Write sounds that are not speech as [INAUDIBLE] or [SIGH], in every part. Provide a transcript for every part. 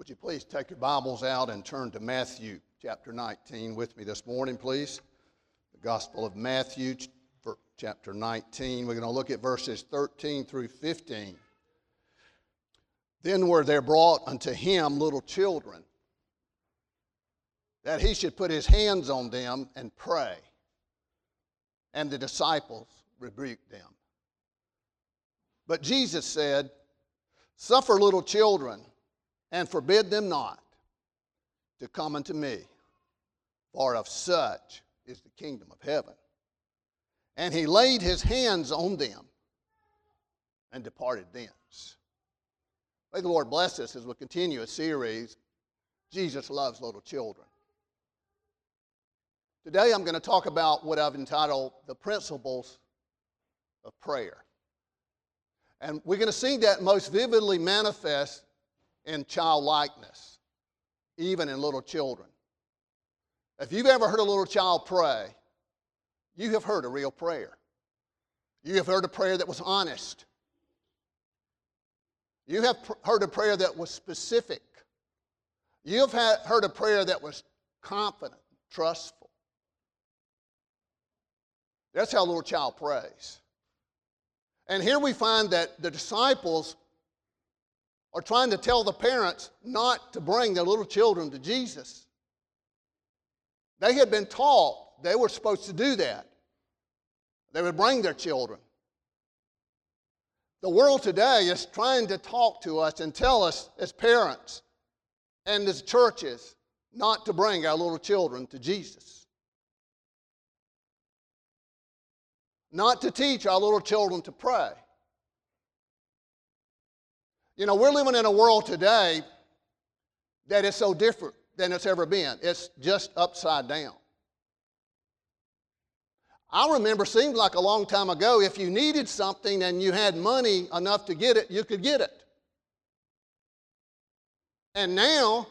Would you please take your Bibles out and turn to Matthew chapter 19 with me this morning, please? The Gospel of Matthew, chapter 19. We're going to look at verses 13 through 15. Then were there brought unto him little children, that he should put his hands on them and pray. And the disciples rebuked them. But Jesus said, Suffer little children and forbid them not to come unto me, for of such is the kingdom of heaven. And he laid his hands on them and departed thence. May the Lord bless us as we continue a series, Jesus Loves Little Children. Today I'm going to talk about what I've entitled The Principles of Prayer. And we're going to see that most vividly manifest in childlikeness, even in little children. If you've ever heard a little child pray, you have heard a real prayer. You have heard a prayer that was honest. You have heard a prayer that was specific. You have heard a prayer that was confident, trustful. That's how a little child prays. And here we find that the disciples are trying to tell the parents not to bring their little children to Jesus. They had been taught they were supposed to do that. They would bring their children. The world today is trying to talk to us and tell us as parents and as churches not to bring our little children to Jesus. Not to teach our little children to pray. You know, we're living in a world today that is so different than it's ever been. It's just upside down. I remember, seemed like a long time ago, if you needed something and you had money enough to get it, you could get it. And now,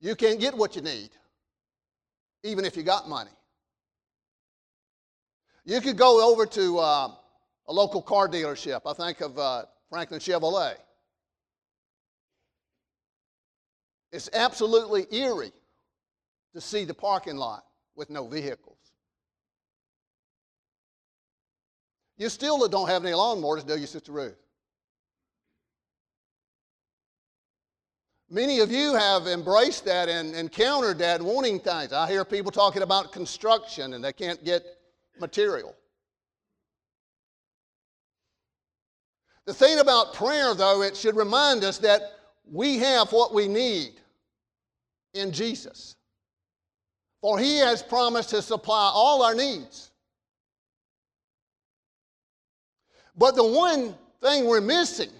you can't get what you need, even if you got money. You could go over to uh, a local car dealership. I think of uh, Franklin Chevrolet. It's absolutely eerie to see the parking lot with no vehicles. You still don't have any lawnmowers, do you, Sister Ruth? Many of you have embraced that and encountered that, wanting things. I hear people talking about construction and they can't get material. The thing about prayer, though, it should remind us that we have what we need in Jesus. For he has promised to supply all our needs. But the one thing we're missing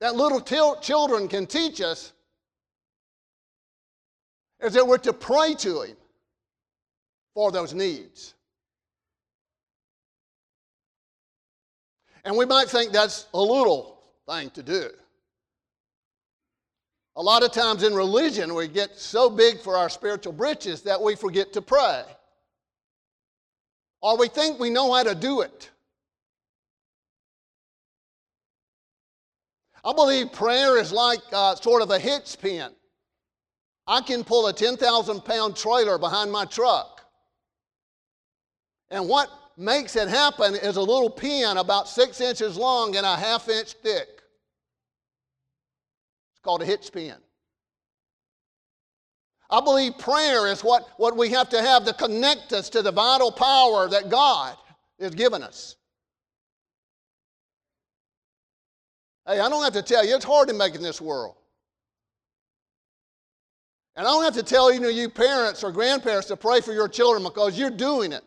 that little children can teach us is that we're to pray to him for those needs. And we might think that's a little thing to do. A lot of times in religion, we get so big for our spiritual britches that we forget to pray. Or we think we know how to do it. I believe prayer is like uh, sort of a hitch pin. I can pull a 10,000 pound trailer behind my truck. And what makes it happen is a little pin about six inches long and a half inch thick. It's called a hitch pin. I believe prayer is what, what we have to have to connect us to the vital power that God has given us. Hey, I don't have to tell you, it's hard to make in this world. And I don't have to tell you, you parents or grandparents to pray for your children because you're doing it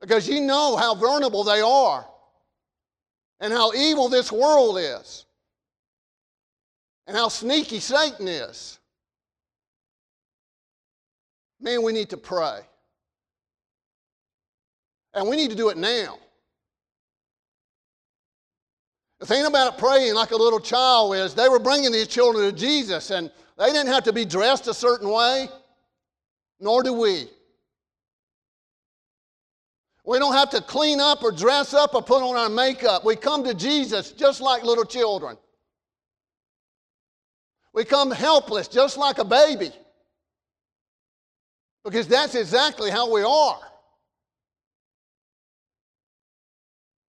because you know how vulnerable they are and how evil this world is and how sneaky Satan is. Man, we need to pray. And we need to do it now. The thing about praying like a little child is they were bringing these children to Jesus, and they didn't have to be dressed a certain way, nor do we. We don't have to clean up or dress up or put on our makeup. We come to Jesus just like little children. We come helpless, just like a baby. Because that's exactly how we are.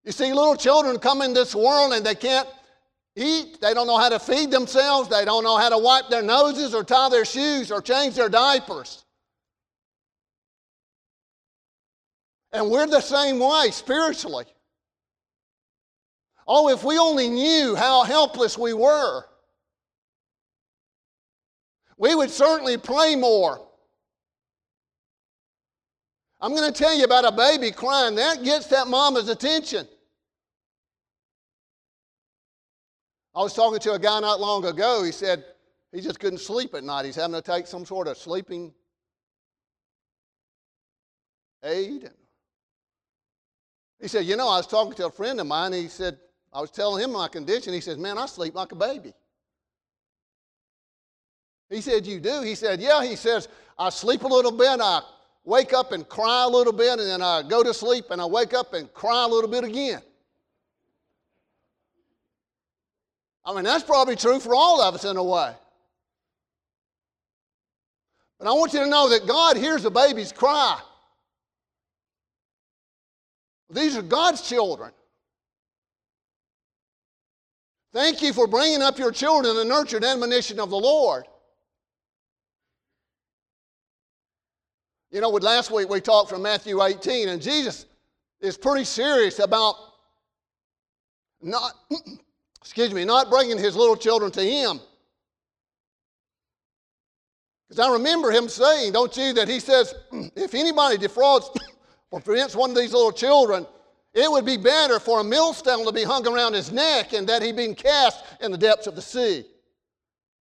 You see, little children come in this world and they can't eat. They don't know how to feed themselves. They don't know how to wipe their noses or tie their shoes or change their diapers. And we're the same way spiritually. Oh, if we only knew how helpless we were, we would certainly pray more. I'm going to tell you about a baby crying. That gets that mama's attention. I was talking to a guy not long ago. He said he just couldn't sleep at night. He's having to take some sort of sleeping aid. He said, You know, I was talking to a friend of mine. he said, I was telling him my condition. He says, Man, I sleep like a baby. He said, You do? He said, Yeah. He says, I sleep a little bit. I wake up and cry a little bit, and then I go to sleep and I wake up and cry a little bit again. I mean, that's probably true for all of us in a way. But I want you to know that God hears a baby's cry. These are God's children. Thank you for bringing up your children in the nurtured admonition of the Lord. You know, last week we talked from Matthew 18, and Jesus is pretty serious about not, [CLEARS THROAT] excuse me, not bringing his little children to him. Because I remember him saying, don't you, that he says, [CLEARS THROAT] if anybody defrauds or prevents one of these little children, it would be better for a millstone to be hung around his neck and that he be cast in the depths of the sea.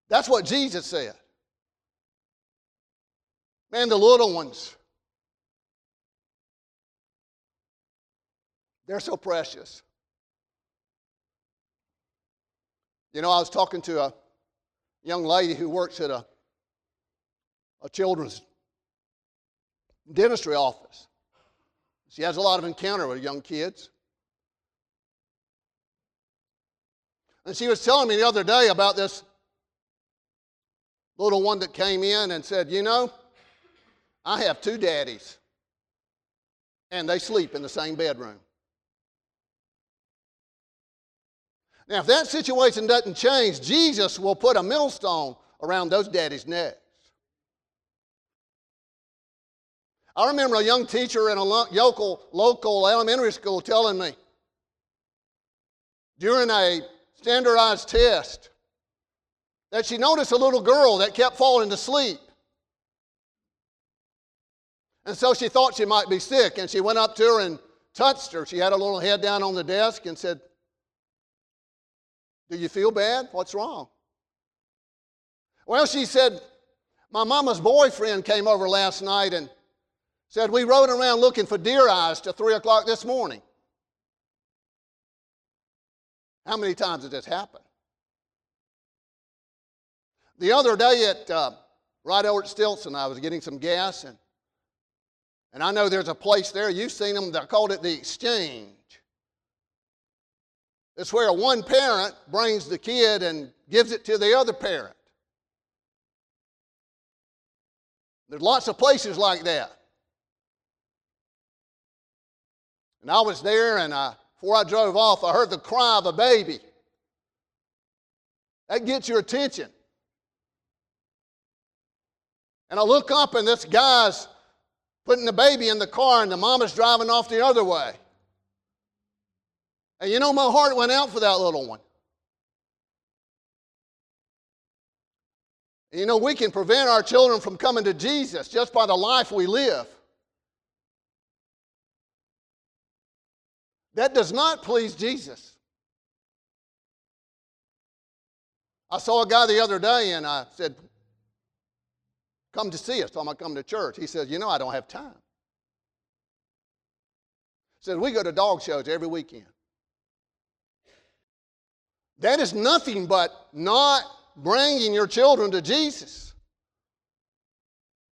That's what Jesus said. Man, the little ones, they're so precious. You know, I was talking to a young lady who works at a, a children's dentistry office. She has a lot of encounter with young kids. And she was telling me the other day about this little one that came in and said, You know, I have two daddies, and they sleep in the same bedroom. Now, if that situation doesn't change, Jesus will put a millstone around those daddies' necks. I remember a young teacher in a local, local elementary school telling me during a standardized test that she noticed a little girl that kept falling asleep. And so she thought she might be sick, and she went up to her and touched her. She had a little head down on the desk and said, Do you feel bad? What's wrong? Well, she said, My mama's boyfriend came over last night and said, We rode around looking for deer eyes till 3 o'clock this morning. How many times has this happened? The other day at uh, right over at Stilson, I was getting some gas, and and I know there's a place there, you've seen them, they called it the exchange. It's where one parent brings the kid and gives it to the other parent. There's lots of places like that. And I was there, and I, before I drove off, I heard the cry of a baby. That gets your attention. And I look up, and this guy's putting the baby in the car and the mama's driving off the other way. And you know, my heart went out for that little one. And you know, we can prevent our children from coming to Jesus just by the life we live. That does not please Jesus. I saw a guy the other day and I said, Come to see us. I'm going to come to church. He says, You know, I don't have time. He says, We go to dog shows every weekend. That is nothing but not bringing your children to Jesus.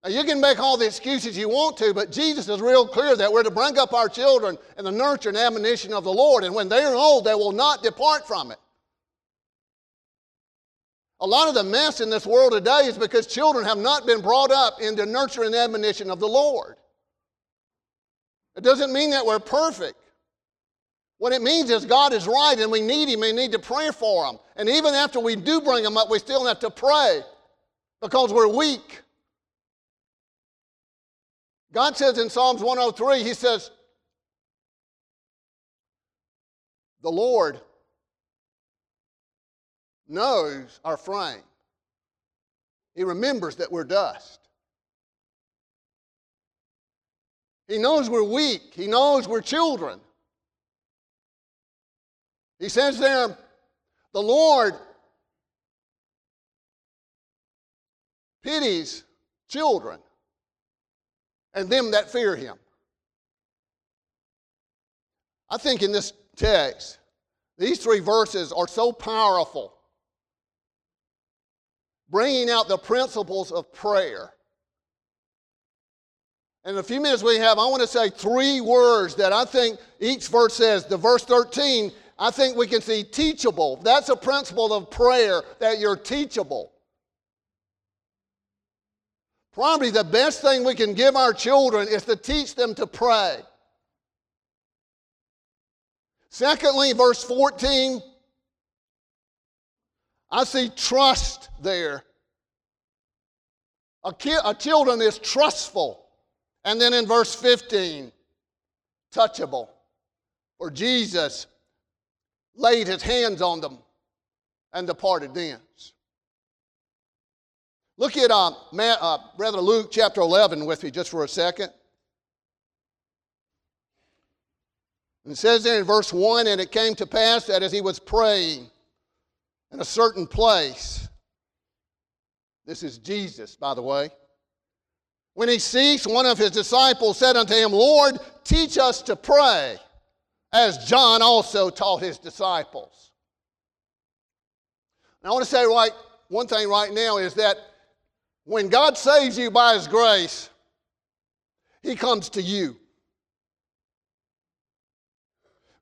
Now, you can make all the excuses you want to, but Jesus is real clear that we're to bring up our children in the nurture and admonition of the Lord, and when they are old, they will not depart from it. A lot of the mess in this world today is because children have not been brought up in the nurture and admonition of the Lord. It doesn't mean that we're perfect. What it means is God is right and we need Him and we need to pray for Him. And even after we do bring Him up, we still have to pray because we're weak. God says in Psalms 103, He says, The Lord knows our frame. He remembers that we're dust. He knows we're weak. He knows we're children. He says there, the Lord pities children and them that fear him. I think in this text, these three verses are so powerful, bringing out the principles of prayer. In the few minutes we have, I want to say three words that I think each verse says. The verse 13, I think we can see teachable. That's a principle of prayer, that you're teachable. Probably the best thing we can give our children is to teach them to pray. Secondly, verse 14, I see trust there. A, ki- a children is trustful. And then in verse 15, touchable. For Jesus laid his hands on them and departed thence. Look at uh, uh, Brother Luke chapter 11 with me just for a second. it says there in verse 1 And it came to pass that as he was praying in a certain place, this is Jesus, by the way. When he ceased, one of his disciples said unto him, Lord, teach us to pray, as John also taught his disciples. Now, I want to say right, one thing right now is that when God saves you by his grace, he comes to you.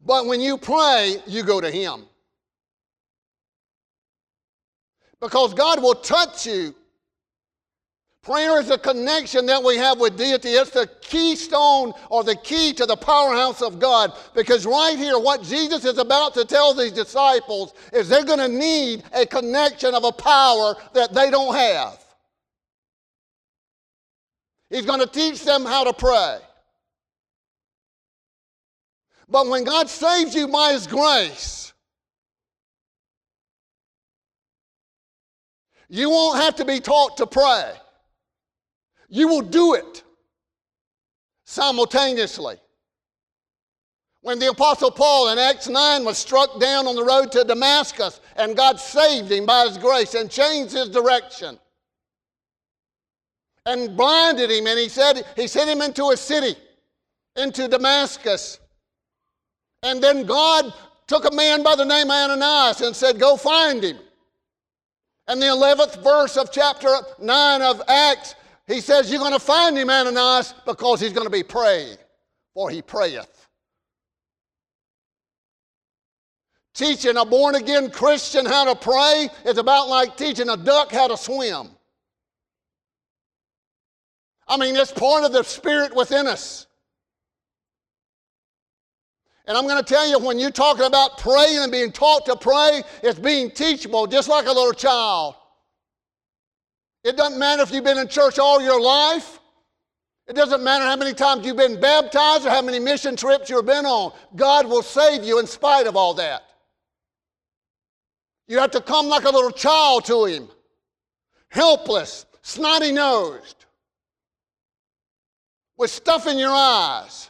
But when you pray, you go to Him. Because God will touch you. Prayer is a connection that we have with deity. It's the keystone or the key to the powerhouse of God. Because right here, what Jesus is about to tell these disciples is they're going to need a connection of a power that they don't have. He's going to teach them how to pray. But when God saves you by His grace, you won't have to be taught to pray. You will do it simultaneously. When the Apostle Paul in Acts 9 was struck down on the road to Damascus, and God saved him by His grace and changed his direction and blinded him, and he said he sent him into a city, into Damascus. And then God took a man by the name of Ananias and said, Go find him. And the 11th verse of chapter 9 of Acts, he says, You're going to find him, Ananias, because he's going to be praying, for he prayeth. Teaching a born again Christian how to pray is about like teaching a duck how to swim. I mean, it's part of the spirit within us. And I'm going to tell you, when you're talking about praying and being taught to pray, it's being teachable, just like a little child. It doesn't matter if you've been in church all your life. It doesn't matter how many times you've been baptized or how many mission trips you've been on. God will save you in spite of all that. You have to come like a little child to Him, helpless, snotty nosed, with stuff in your eyes.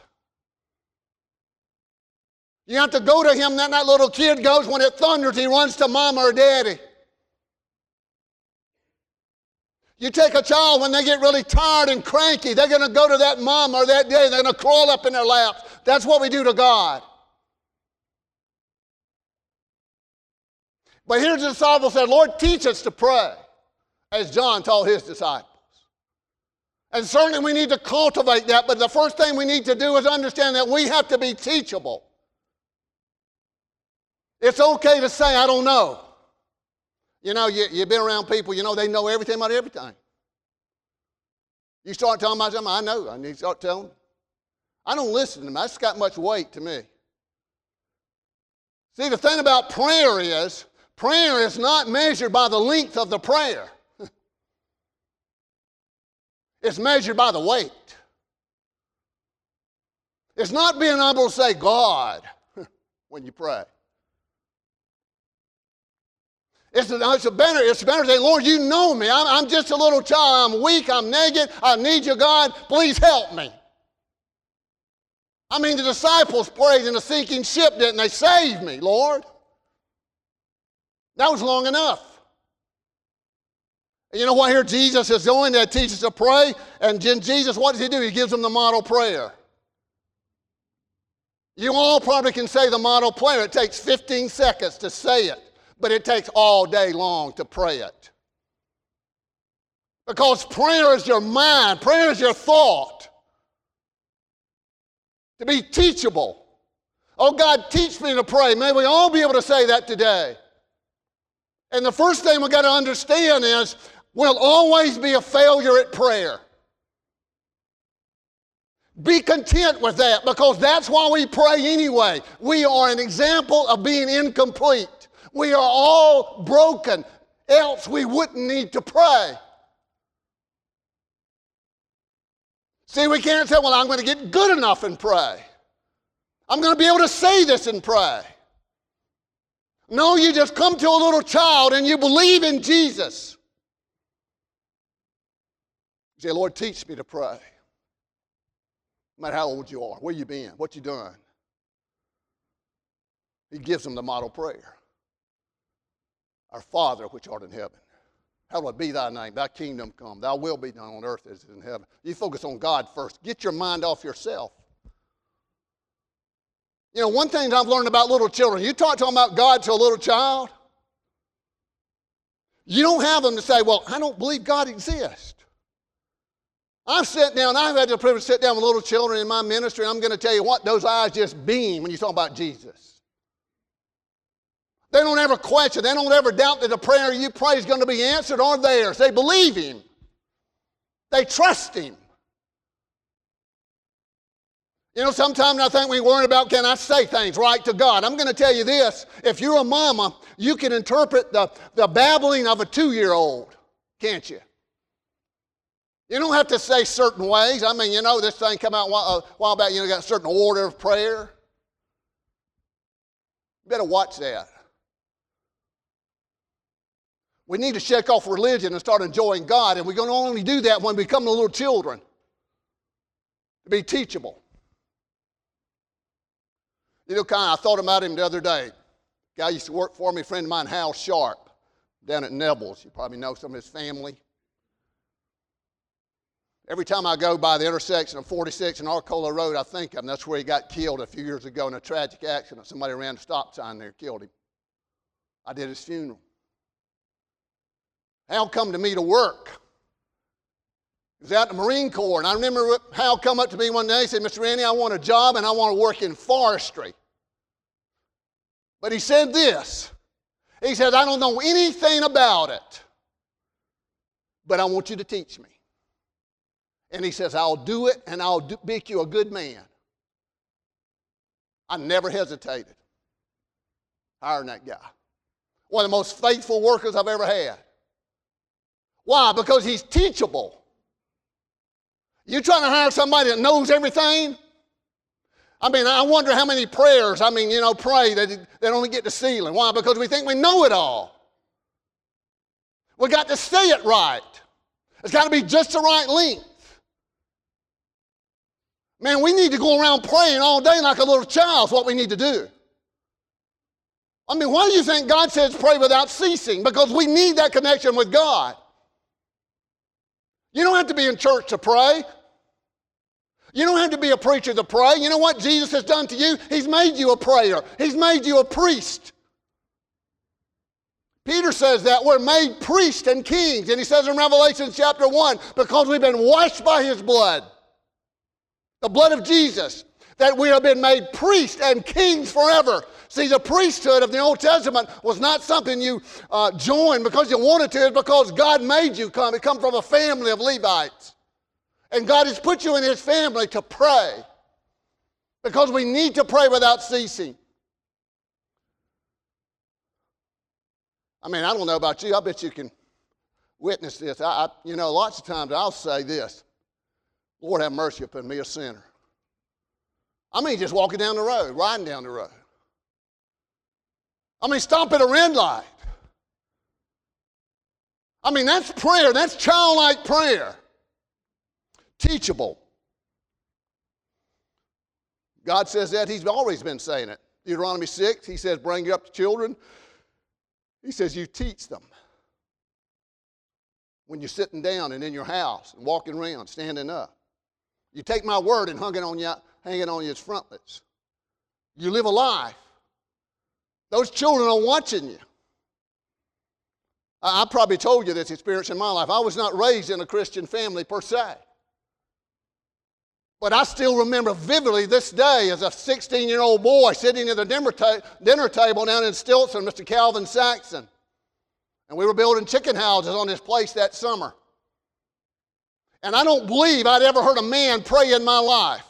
You have to go to him. Then that little kid goes when it thunders, he runs to mama or daddy. You take a child when they get really tired and cranky, they're going to go to that mom or that daddy. They're going to crawl up in their laps. That's what we do to God. But here's the disciple said, Lord, teach us to pray, as John taught his disciples. And certainly we need to cultivate that, but the first thing we need to do is understand that we have to be teachable. It's okay to say, I don't know. You know, you, you've been around people, you know, they know everything about everything. You start telling about something, I know. I need to start telling them. I don't listen to them. That's got much weight to me. See, the thing about prayer is, prayer is not measured by the length of the prayer. It's measured by the weight. It's not being able to say God [LAUGHS] when you pray. It's, a, it's, a better, it's better to say, Lord, you know me. I'm, I'm just a little child. I'm weak. I'm naked. I need you, God. Please help me. I mean, the disciples prayed in a sinking ship, didn't they? Save me, Lord. That was long enough. And you know what? Here Jesus is going to teach us to pray. And Jesus, what does he do? He gives them the model prayer. You all probably can say the model prayer. It takes 15 seconds to say it but it takes all day long to pray it. Because prayer is your mind, prayer is your thought. To be teachable. Oh, God, teach me to pray. May we all be able to say that today. And the first thing we've got to understand is we'll always be a failure at prayer. Be content with that because that's why we pray anyway. We are an example of being incomplete. We are all broken, else we wouldn't need to pray. See, we can't say, well, I'm going to get good enough and pray. I'm going to be able to say this and pray. No, you just come to a little child and you believe in Jesus. Say, Lord, teach me to pray. No matter how old you are, where you been, what you done. He gives them the model prayer. Our Father which art in heaven. Hallowed be thy name, thy kingdom come, thy will be done on earth as it is in heaven. You focus on God first. Get your mind off yourself. You know, one thing I've learned about little children, you talk to them about God to a little child, you don't have them to say, Well, I don't believe God exists. I've sat down, I've had the privilege to sit down with little children in my ministry, and I'm going to tell you what, those eyes just beam when you talk about Jesus. They don't ever question, they don't ever doubt that the prayer you pray is going to be answered or theirs. They believe Him, they trust Him. You know, sometimes I think we worry about can I say things right to God? I'm going to tell you this if you're a mama, you can interpret the, the babbling of a two year old, can't you? You don't have to say certain ways. I mean, you know, this thing come out a while, back, you know, got a certain order of prayer. You better watch that. We need to shake off religion and start enjoying God, and we're going to only do that when we become little children. To be teachable. You know, kind of, I thought about him the other day. Guy used to work for me, a friend of mine, Hal Sharp, down at Nevils. You probably know some of his family. Every time I go by the intersection of 46 and Arcola Road, I think of him. That's where he got killed a few years ago in a tragic accident. Somebody ran a stop sign there, killed him. I did his funeral. Hal come to me to work. He was out in the Marine Corps, and I remember Hal come up to me one day and said, Mr. Randy, I want a job and I want to work in forestry. But he said this. He said, I don't know anything about it, but I want you to teach me. And he says, I'll do it and I'll do, make you a good man. I never hesitated hiring that guy. One of the most faithful workers I've ever had. Why? Because he's teachable. You trying to hire somebody that knows everything? I mean, I wonder how many prayers, I mean, you know, pray that they only get the ceiling. Why? Because we think we know it all. We got to say it right. It's got to be just the right length. Man, we need to go around praying all day like a little child. Is what we need to do. I mean, why do you think God says pray without ceasing? Because we need that connection with God. You don't have to be in church to pray. You don't have to be a preacher to pray. You know what Jesus has done to you? He's made you a prayer, He's made you a priest. Peter says that we're made priests and kings. And he says in Revelation chapter 1 because we've been washed by his blood, the blood of Jesus. that we have been made priests and kings forever. See, the priesthood of the Old Testament was not something you uh, joined because you wanted to, it's because God made you come. It come from a family of Levites. And God has put you in His family to pray because we need to pray without ceasing. I mean, I don't know about you. I bet you can witness this. I, I, you know, lots of times I'll say this Lord, have mercy upon me, a sinner. I mean, just walking down the road, riding down the road. I mean, stop at a red light. I mean, that's prayer. That's childlike prayer. Teachable. God says that. He's always been saying it. Deuteronomy 6, he says, bring up to children. He says, you teach them. When you're sitting down and in your house and walking around, standing up. You take my word and hung it on you hanging on your frontlets. You live a life. Those children are watching you. I, I probably told you this experience in my life. I was not raised in a Christian family per se. But I still remember vividly this day as a 16 year old boy sitting at the dinner, ta- dinner table down in Stilson, Mr. Calvin Saxon. And we were building chicken houses on this place that summer. And I don't believe I'd ever heard a man pray in my life.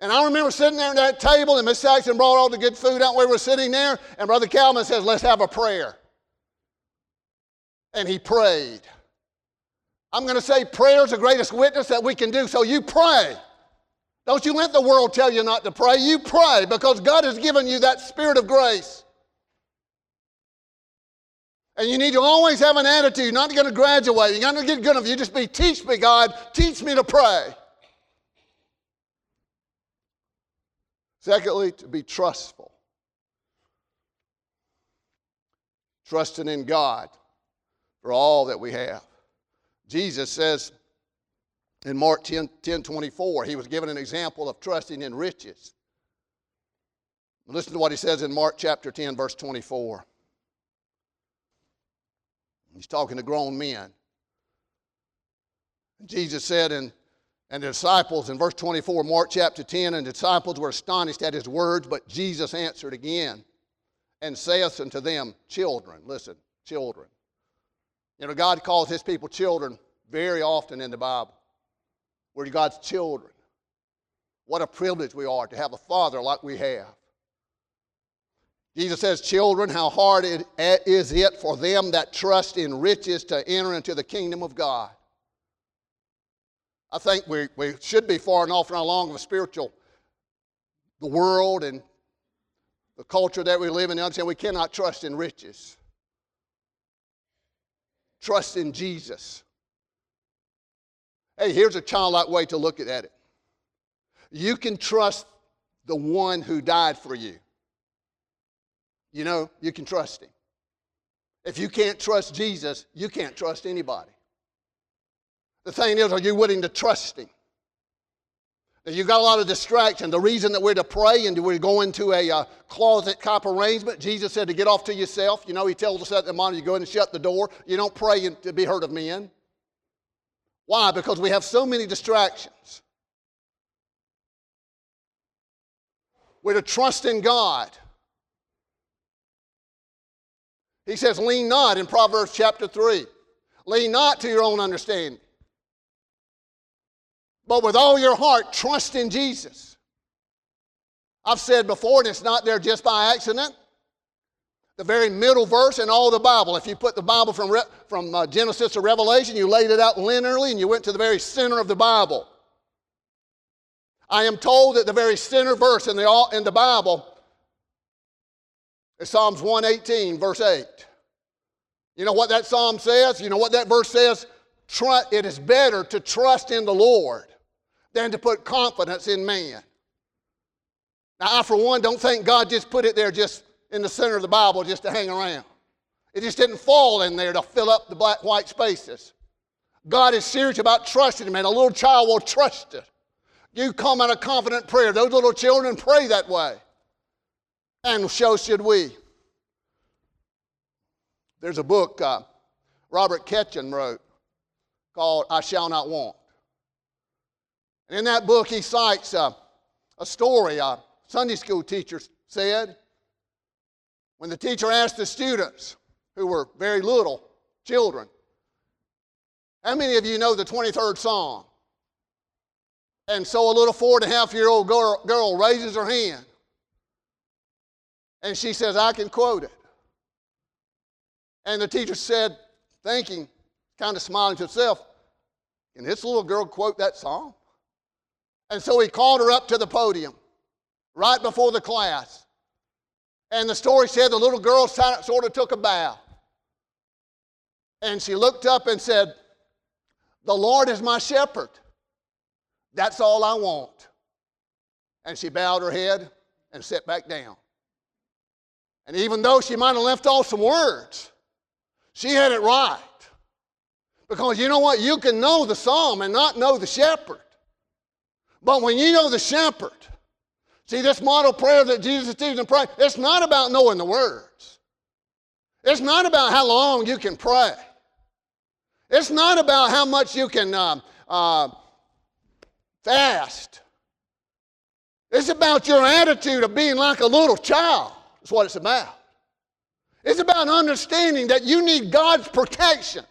And I remember sitting there at that table, and Miss Saxon brought all the good food out. Where we were sitting there, and Brother Calvin says, Let's have a prayer. And he prayed. I'm going to say prayer is the greatest witness that we can do, so you pray. Don't you let the world tell you not to pray. You pray because God has given you that spirit of grace. And you need to always have an attitude. You're not going to graduate. You're not going to get good enough. You just be, teach me, God. Teach me to pray. Secondly, to be trustful. Trusting in God for all that we have. Jesus says in Mark 10, 10 24, he was given an example of trusting in riches. Listen to what he says in Mark chapter 10, verse 24. He's talking to grown men. Jesus said in and the disciples, in verse 24, Mark chapter 10, and the disciples were astonished at his words, but Jesus answered again and saith unto them, Children, listen, children. You know, God calls his people children very often in the Bible. We're God's children. What a privilege we are to have a father like we have. Jesus says, Children, how hard it eh, is it for them that trust in riches to enter into the kingdom of God. I think we, we should be far enough and along of a spiritual, the world and the culture that we live in, and understand we cannot trust in riches. Trust in Jesus. Hey, here's a childlike way to look at it. You can trust the one who died for you. You know, you can trust him. If you can't trust Jesus, you can't trust anybody. The thing is, are you willing to trust Him? You've got a lot of distraction. The reason that we're to pray and we're going to a uh, closet type arrangement, Jesus said to get off to yourself. You know, He tells us at the morning, you go in and shut the door. You don't pray to be heard of men. Why? Because we have so many distractions. We're to trust in God. He says, lean not in Proverbs chapter 3. Lean not to your own understanding. But with all your heart, trust in Jesus. I've said before, and it's not there just by accident. The very middle verse in all the Bible, if you put the Bible from, from uh, Genesis to Revelation, you laid it out linearly and you went to the very center of the Bible. I am told that the very center verse in the, in the Bible is Psalms 118, verse 8. You know what that psalm says? You know what that verse says? it is better to trust in the Lord than to put confidence in man. Now, I, for one, don't think God just put it there just in the center of the Bible just to hang around. It just didn't fall in there to fill up the black white spaces. God is serious about trusting Him, and a little child will trust it. You come in a confident prayer. Those little children pray that way. And so should we. There's a book uh, Robert Ketcham wrote called I Shall Not Want. And in that book, he cites uh, a story a Sunday school teacher said when the teacher asked the students, who were very little children, how many of you know the 23rd Psalm? And so a little four and a half year old girl, girl raises her hand. And she says, I can quote it. And the teacher said, thinking, kind of smiling to himself, Can this little girl quote that song? And so he called her up to the podium right before the class. And the story said the little girl sort of took a bow. And she looked up and said, The Lord is my shepherd. That's all I want. And she bowed her head and sat back down. And even though she might have left off some words, she had it right. Because you know what? You can know the psalm and not know the shepherd. But when you know the shepherd, see this model prayer that Jesus teaches in prayer, it's not about knowing the words. It's not about how long you can pray. It's not about how much you can uh, uh, fast. It's about your attitude of being like a little child. That's what it's about. It's about understanding that you need God's protection,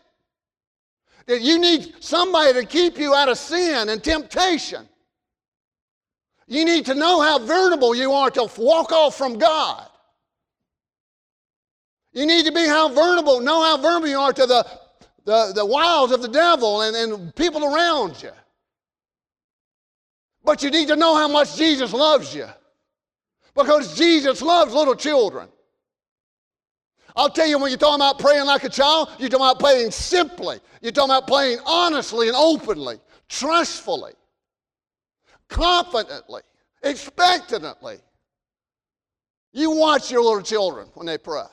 that you need somebody to keep you out of sin and temptation. You need to know how vulnerable you are to walk off from God. You need to be how vulnerable, know how vulnerable you are to the, the, the wiles of the devil and, and people around you. But you need to know how much Jesus loves you. Because Jesus loves little children. I'll tell you, when you're talking about praying like a child, you're talking about praying simply. You're talking about praying honestly and openly, trustfully, confidently, expectantly. You watch your little children when they pray.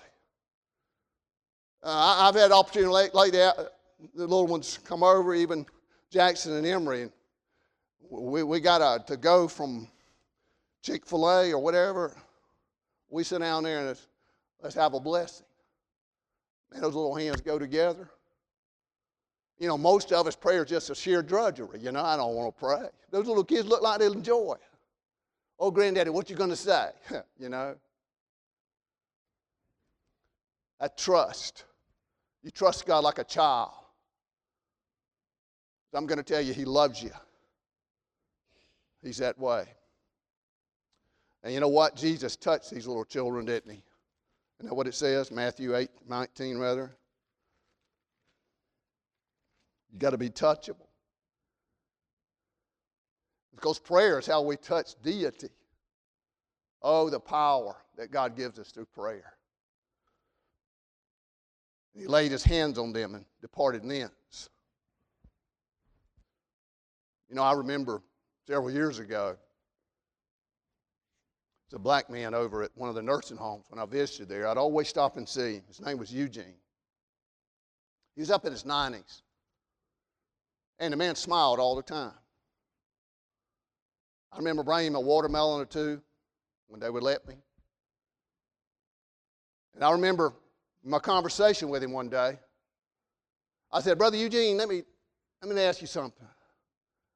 Uh, I've had opportunity lately, the little ones come over, even Jackson and Emery, and we, we got a, to go from Chick fil A or whatever. We sit down there and let's, have a blessing. And those little hands go together. You know, most of us prayer is just a sheer drudgery. You know, I don't want to pray. Those little kids look like they'll enjoy. Oh, granddaddy, what you going to say? [LAUGHS] you know. That trust. You trust God like a child. I'm going to tell you, He loves you. He's that way. And you know what? Jesus touched these little children, didn't he? Isn't that what it says? Matthew 8, 19, rather. You got to be touchable. Because prayer is how we touch deity. Oh, the power that God gives us through prayer. He laid his hands on them and departed thence. You know, I remember several years ago, was a black man over at one of the nursing homes when I visited there. I'd always stop and see him. His name was Eugene. He was up in his 90s. And the man smiled all the time. I remember bringing him a watermelon or two when they would let me. And I remember my conversation with him one day. I said, Brother Eugene, let me, let me ask you something.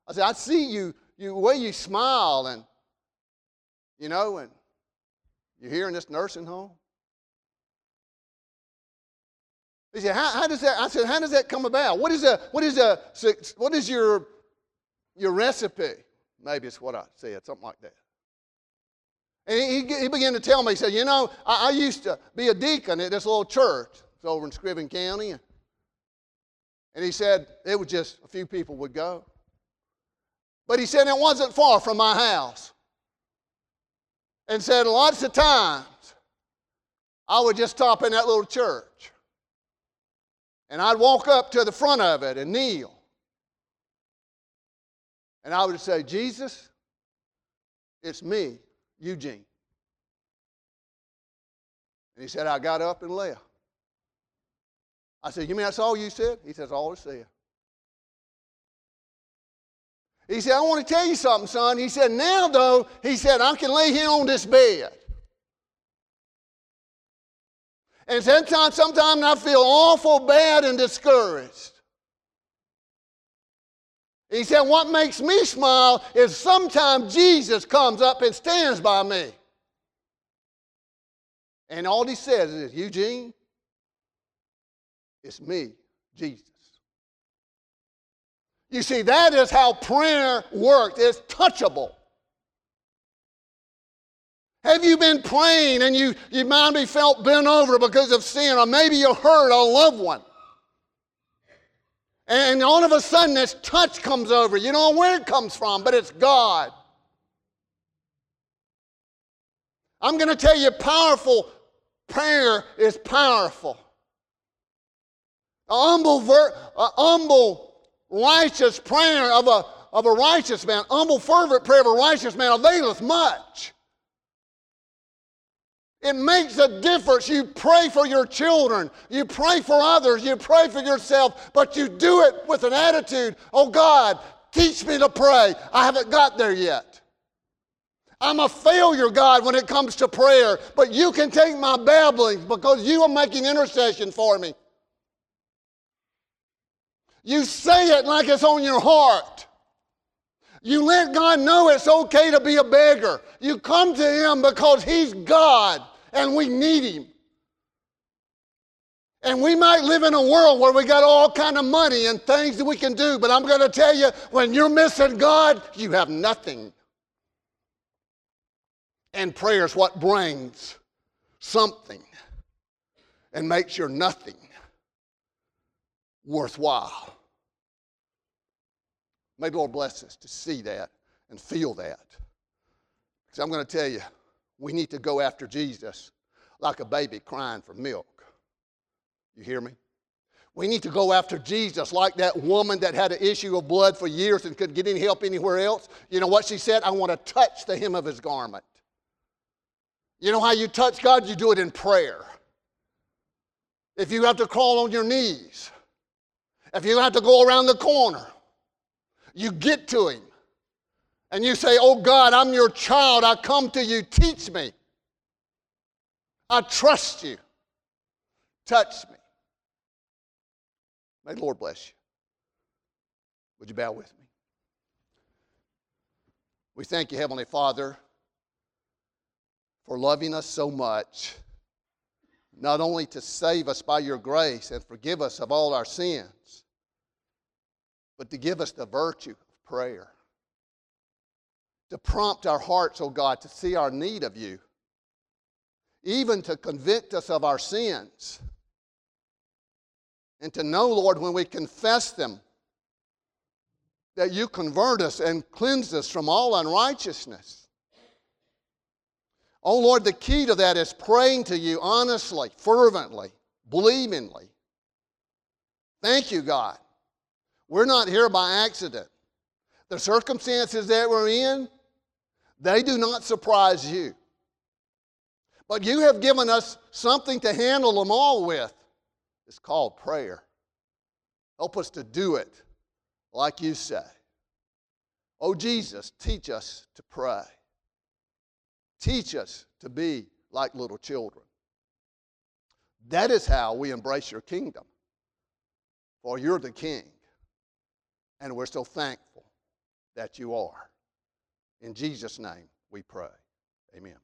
I said, I see you, you way you smile and you know, and you're here in this nursing home. He said, how, how, does that, I said, how does that come about? What is, a, what is, a, what is your, your recipe? Maybe it's what I said, something like that. And he, he began to tell me, he said, you know, I, I used to be a deacon at this little church. It's over in Screven County. And he said, it was just a few people would go. But he said, it wasn't far from my house and said lots of times I would just stop in that little church and I'd walk up to the front of it and kneel. And I would say, Jesus, it's me, Eugene. And he said, I got up and left. I said, You mean that's all you said? He says, All I said. He said, I want to tell you something, son. He said, now though, he said, I can lay here on this bed. And sometimes, sometimes I feel awful bad and discouraged. He said, What makes me smile is sometimes Jesus comes up and stands by me. And all he says is, Eugene, it's me, Jesus. You see, that is how prayer works. It's touchable. Have you been praying and you, you might be felt bent over because of sin, or maybe you hurt a loved one? And all of a sudden, this touch comes over. You don't know where it comes from, but it's God. I'm going to tell you, powerful prayer is powerful. A humble, ver- a humble, righteous prayer of a, of a righteous man, humble, fervent prayer of a righteous man availeth much. It makes a difference. You pray for your children, you pray for others, you pray for yourself, but you do it with an attitude oh God, teach me to pray. I haven't got there yet. I'm a failure, God, when it comes to prayer, but you can take my babblings because you are making intercession for me. You say it like it's on your heart. You let God know it's okay to be a beggar. You come to Him because He's God and we need him. And we might live in a world where we got all kind of money and things that we can do, but I'm going to tell you, when you're missing God, you have nothing. And prayer is what brings something and makes your nothing worthwhile. May the Lord bless us to see that and feel that. Because I'm going to tell you, we need to go after Jesus like a baby crying for milk. You hear me? We need to go after Jesus like that woman that had an issue of blood for years and couldn't get any help anywhere else. You know what she said? I want to touch the hem of his garment. You know how you touch God? You do it in prayer. If you have to crawl on your knees, if you have to go around the corner, you get to him and you say, Oh God, I'm your child. I come to you. Teach me. I trust you. Touch me. May the Lord bless you. Would you bow with me? We thank you, Heavenly Father, for loving us so much, not only to save us by your grace and forgive us of all our sins, but to give us the virtue of prayer to prompt our hearts, oh God, to see our need of you, even to convict us of our sins, and to know, Lord, when we confess them, that you convert us and cleanse us from all unrighteousness. Oh Lord, the key to that is praying to you honestly, fervently, believingly. Thank you, God. We're not here by accident. The circumstances that we're in, they do not surprise you. But you have given us something to handle them all with. It's called prayer. Help us to do it like you say. Oh, Jesus, teach us to pray. Teach us to be like little children. That is how we embrace your kingdom. For you're the king. And we're so thankful that you are. In Jesus' name we pray. Amen.